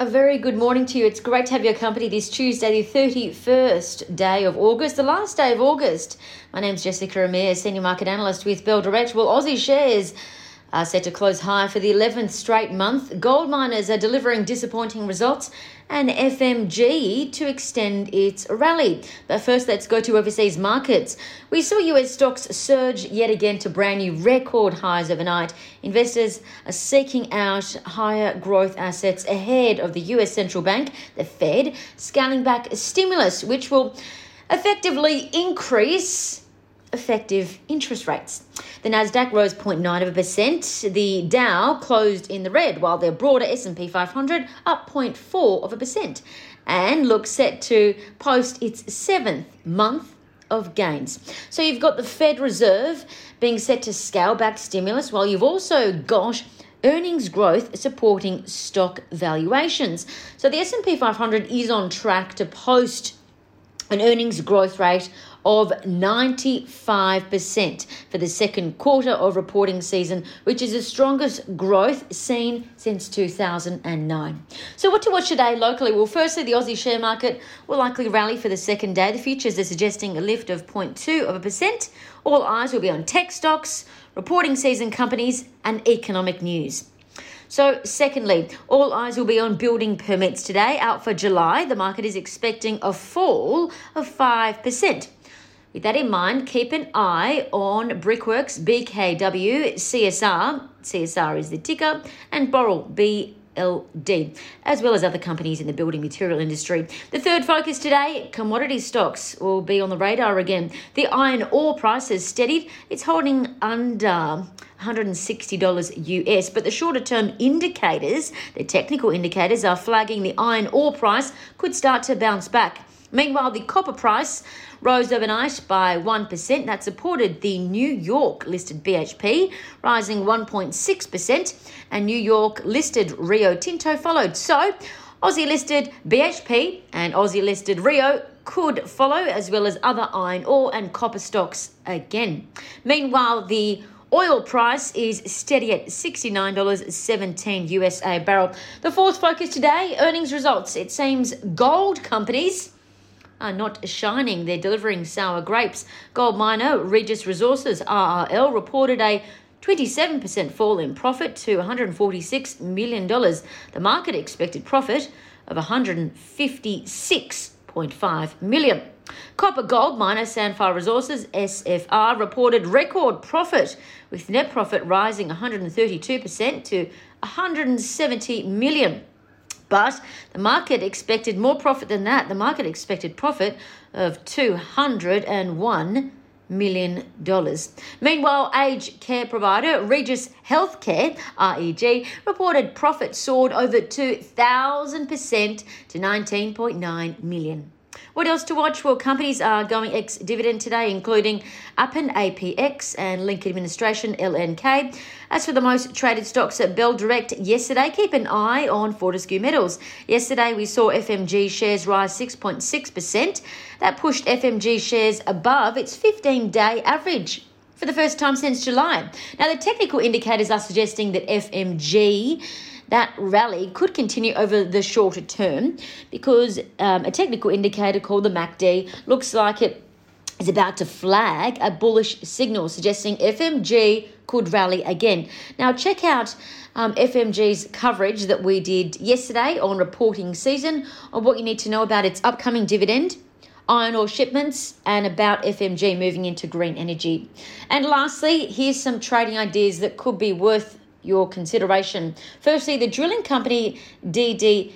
A very good morning to you. It's great to have your company this Tuesday, the 31st day of August, the last day of August. My name's Jessica Amir, Senior Market Analyst with Bell Direct. Well, Aussie shares are set to close higher for the 11th straight month. Gold miners are delivering disappointing results and FMG to extend its rally. But first, let's go to overseas markets. We saw US stocks surge yet again to brand new record highs overnight. Investors are seeking out higher growth assets ahead of the US central bank, the Fed, scaling back stimulus, which will effectively increase effective interest rates. The Nasdaq rose 0.9 of a percent. The Dow closed in the red, while the broader S&P 500 up 0.4 of a percent, and looks set to post its seventh month of gains. So you've got the Fed Reserve being set to scale back stimulus, while you've also got earnings growth supporting stock valuations. So the S&P 500 is on track to post an earnings growth rate of 95% for the second quarter of reporting season, which is the strongest growth seen since 2009. So, what to watch today locally? Well, firstly, the Aussie share market will likely rally for the second day. The futures are suggesting a lift of 0.2 of a percent. All eyes will be on tech stocks, reporting season companies, and economic news. So, secondly, all eyes will be on building permits today. Out for July, the market is expecting a fall of 5%. With that in mind, keep an eye on Brickworks, BKW, CSR, CSR is the ticker, and Boral, BLD, as well as other companies in the building material industry. The third focus today commodity stocks will be on the radar again. The iron ore price has steadied, it's holding under. $160 US, but the shorter term indicators, the technical indicators, are flagging the iron ore price could start to bounce back. Meanwhile, the copper price rose overnight by 1%. That supported the New York listed BHP, rising 1.6%, and New York listed Rio Tinto followed. So, Aussie listed BHP and Aussie listed Rio could follow, as well as other iron ore and copper stocks again. Meanwhile, the Oil price is steady at $69.17 USA barrel. The fourth focus today, earnings results. It seems gold companies are not shining. They're delivering sour grapes. Gold miner Regis Resources RRL reported a 27% fall in profit to $146 million. The market expected profit of $156.5 million. Copper gold miner Sandfire Resources SFR reported record profit with net profit rising 132% to 170 million. But the market expected more profit than that. The market expected profit of $201 million. Meanwhile, aged care provider Regis Healthcare, REG, reported profit soared over 2,000% to 19.9 million. What else to watch? Well, companies are going ex dividend today, including Appen, APX, and Link Administration, LNK. As for the most traded stocks at Bell Direct yesterday, keep an eye on Fortescue Metals. Yesterday, we saw FMG shares rise 6.6%. That pushed FMG shares above its 15 day average for the first time since July. Now, the technical indicators are suggesting that FMG that rally could continue over the shorter term because um, a technical indicator called the MACD looks like it is about to flag a bullish signal suggesting FMG could rally again. Now, check out um, FMG's coverage that we did yesterday on reporting season on what you need to know about its upcoming dividend iron ore shipments, and about FMG moving into green energy. And lastly, here's some trading ideas that could be worth your consideration. Firstly, the drilling company DDH1,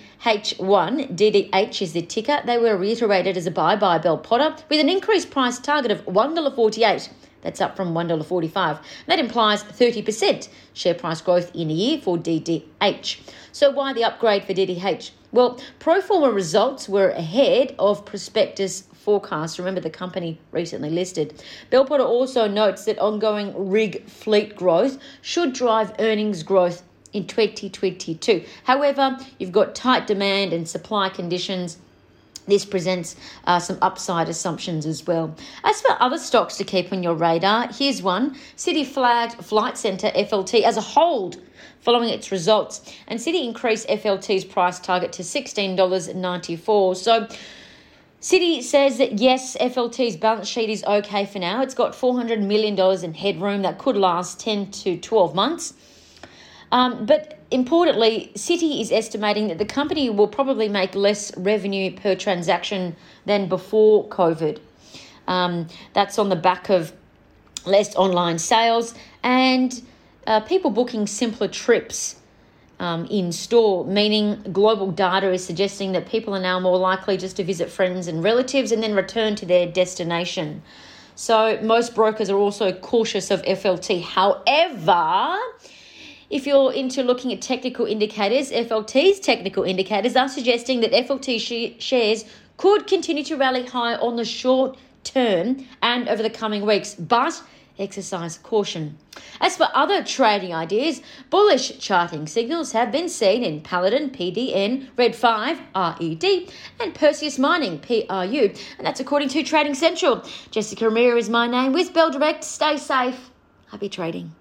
DDH is the ticker, they were reiterated as a buy by Bell Potter with an increased price target of $1.48. That's up from $1.45. That implies 30% share price growth in a year for DDH. So, why the upgrade for DDH? Well, pro forma results were ahead of prospectus forecast. Remember, the company recently listed. Bell Potter also notes that ongoing rig fleet growth should drive earnings growth in 2022. However, you've got tight demand and supply conditions this presents uh, some upside assumptions as well. As for other stocks to keep on your radar, here's one Citi flagged Flight Centre FLT as a hold following its results, and Citi increased FLT's price target to $16.94. So, Citi says that yes, FLT's balance sheet is okay for now. It's got $400 million in headroom that could last 10 to 12 months. Um, but importantly, Citi is estimating that the company will probably make less revenue per transaction than before COVID. Um, that's on the back of less online sales and uh, people booking simpler trips um, in store, meaning global data is suggesting that people are now more likely just to visit friends and relatives and then return to their destination. So, most brokers are also cautious of FLT. However, if you're into looking at technical indicators, FLT's technical indicators are suggesting that FLT sh- shares could continue to rally high on the short term and over the coming weeks, but exercise caution. As for other trading ideas, bullish charting signals have been seen in Paladin, PDN, Red 5, RED, and Perseus Mining, PRU, and that's according to Trading Central. Jessica Amir is my name with Bell Direct. Stay safe. Happy trading.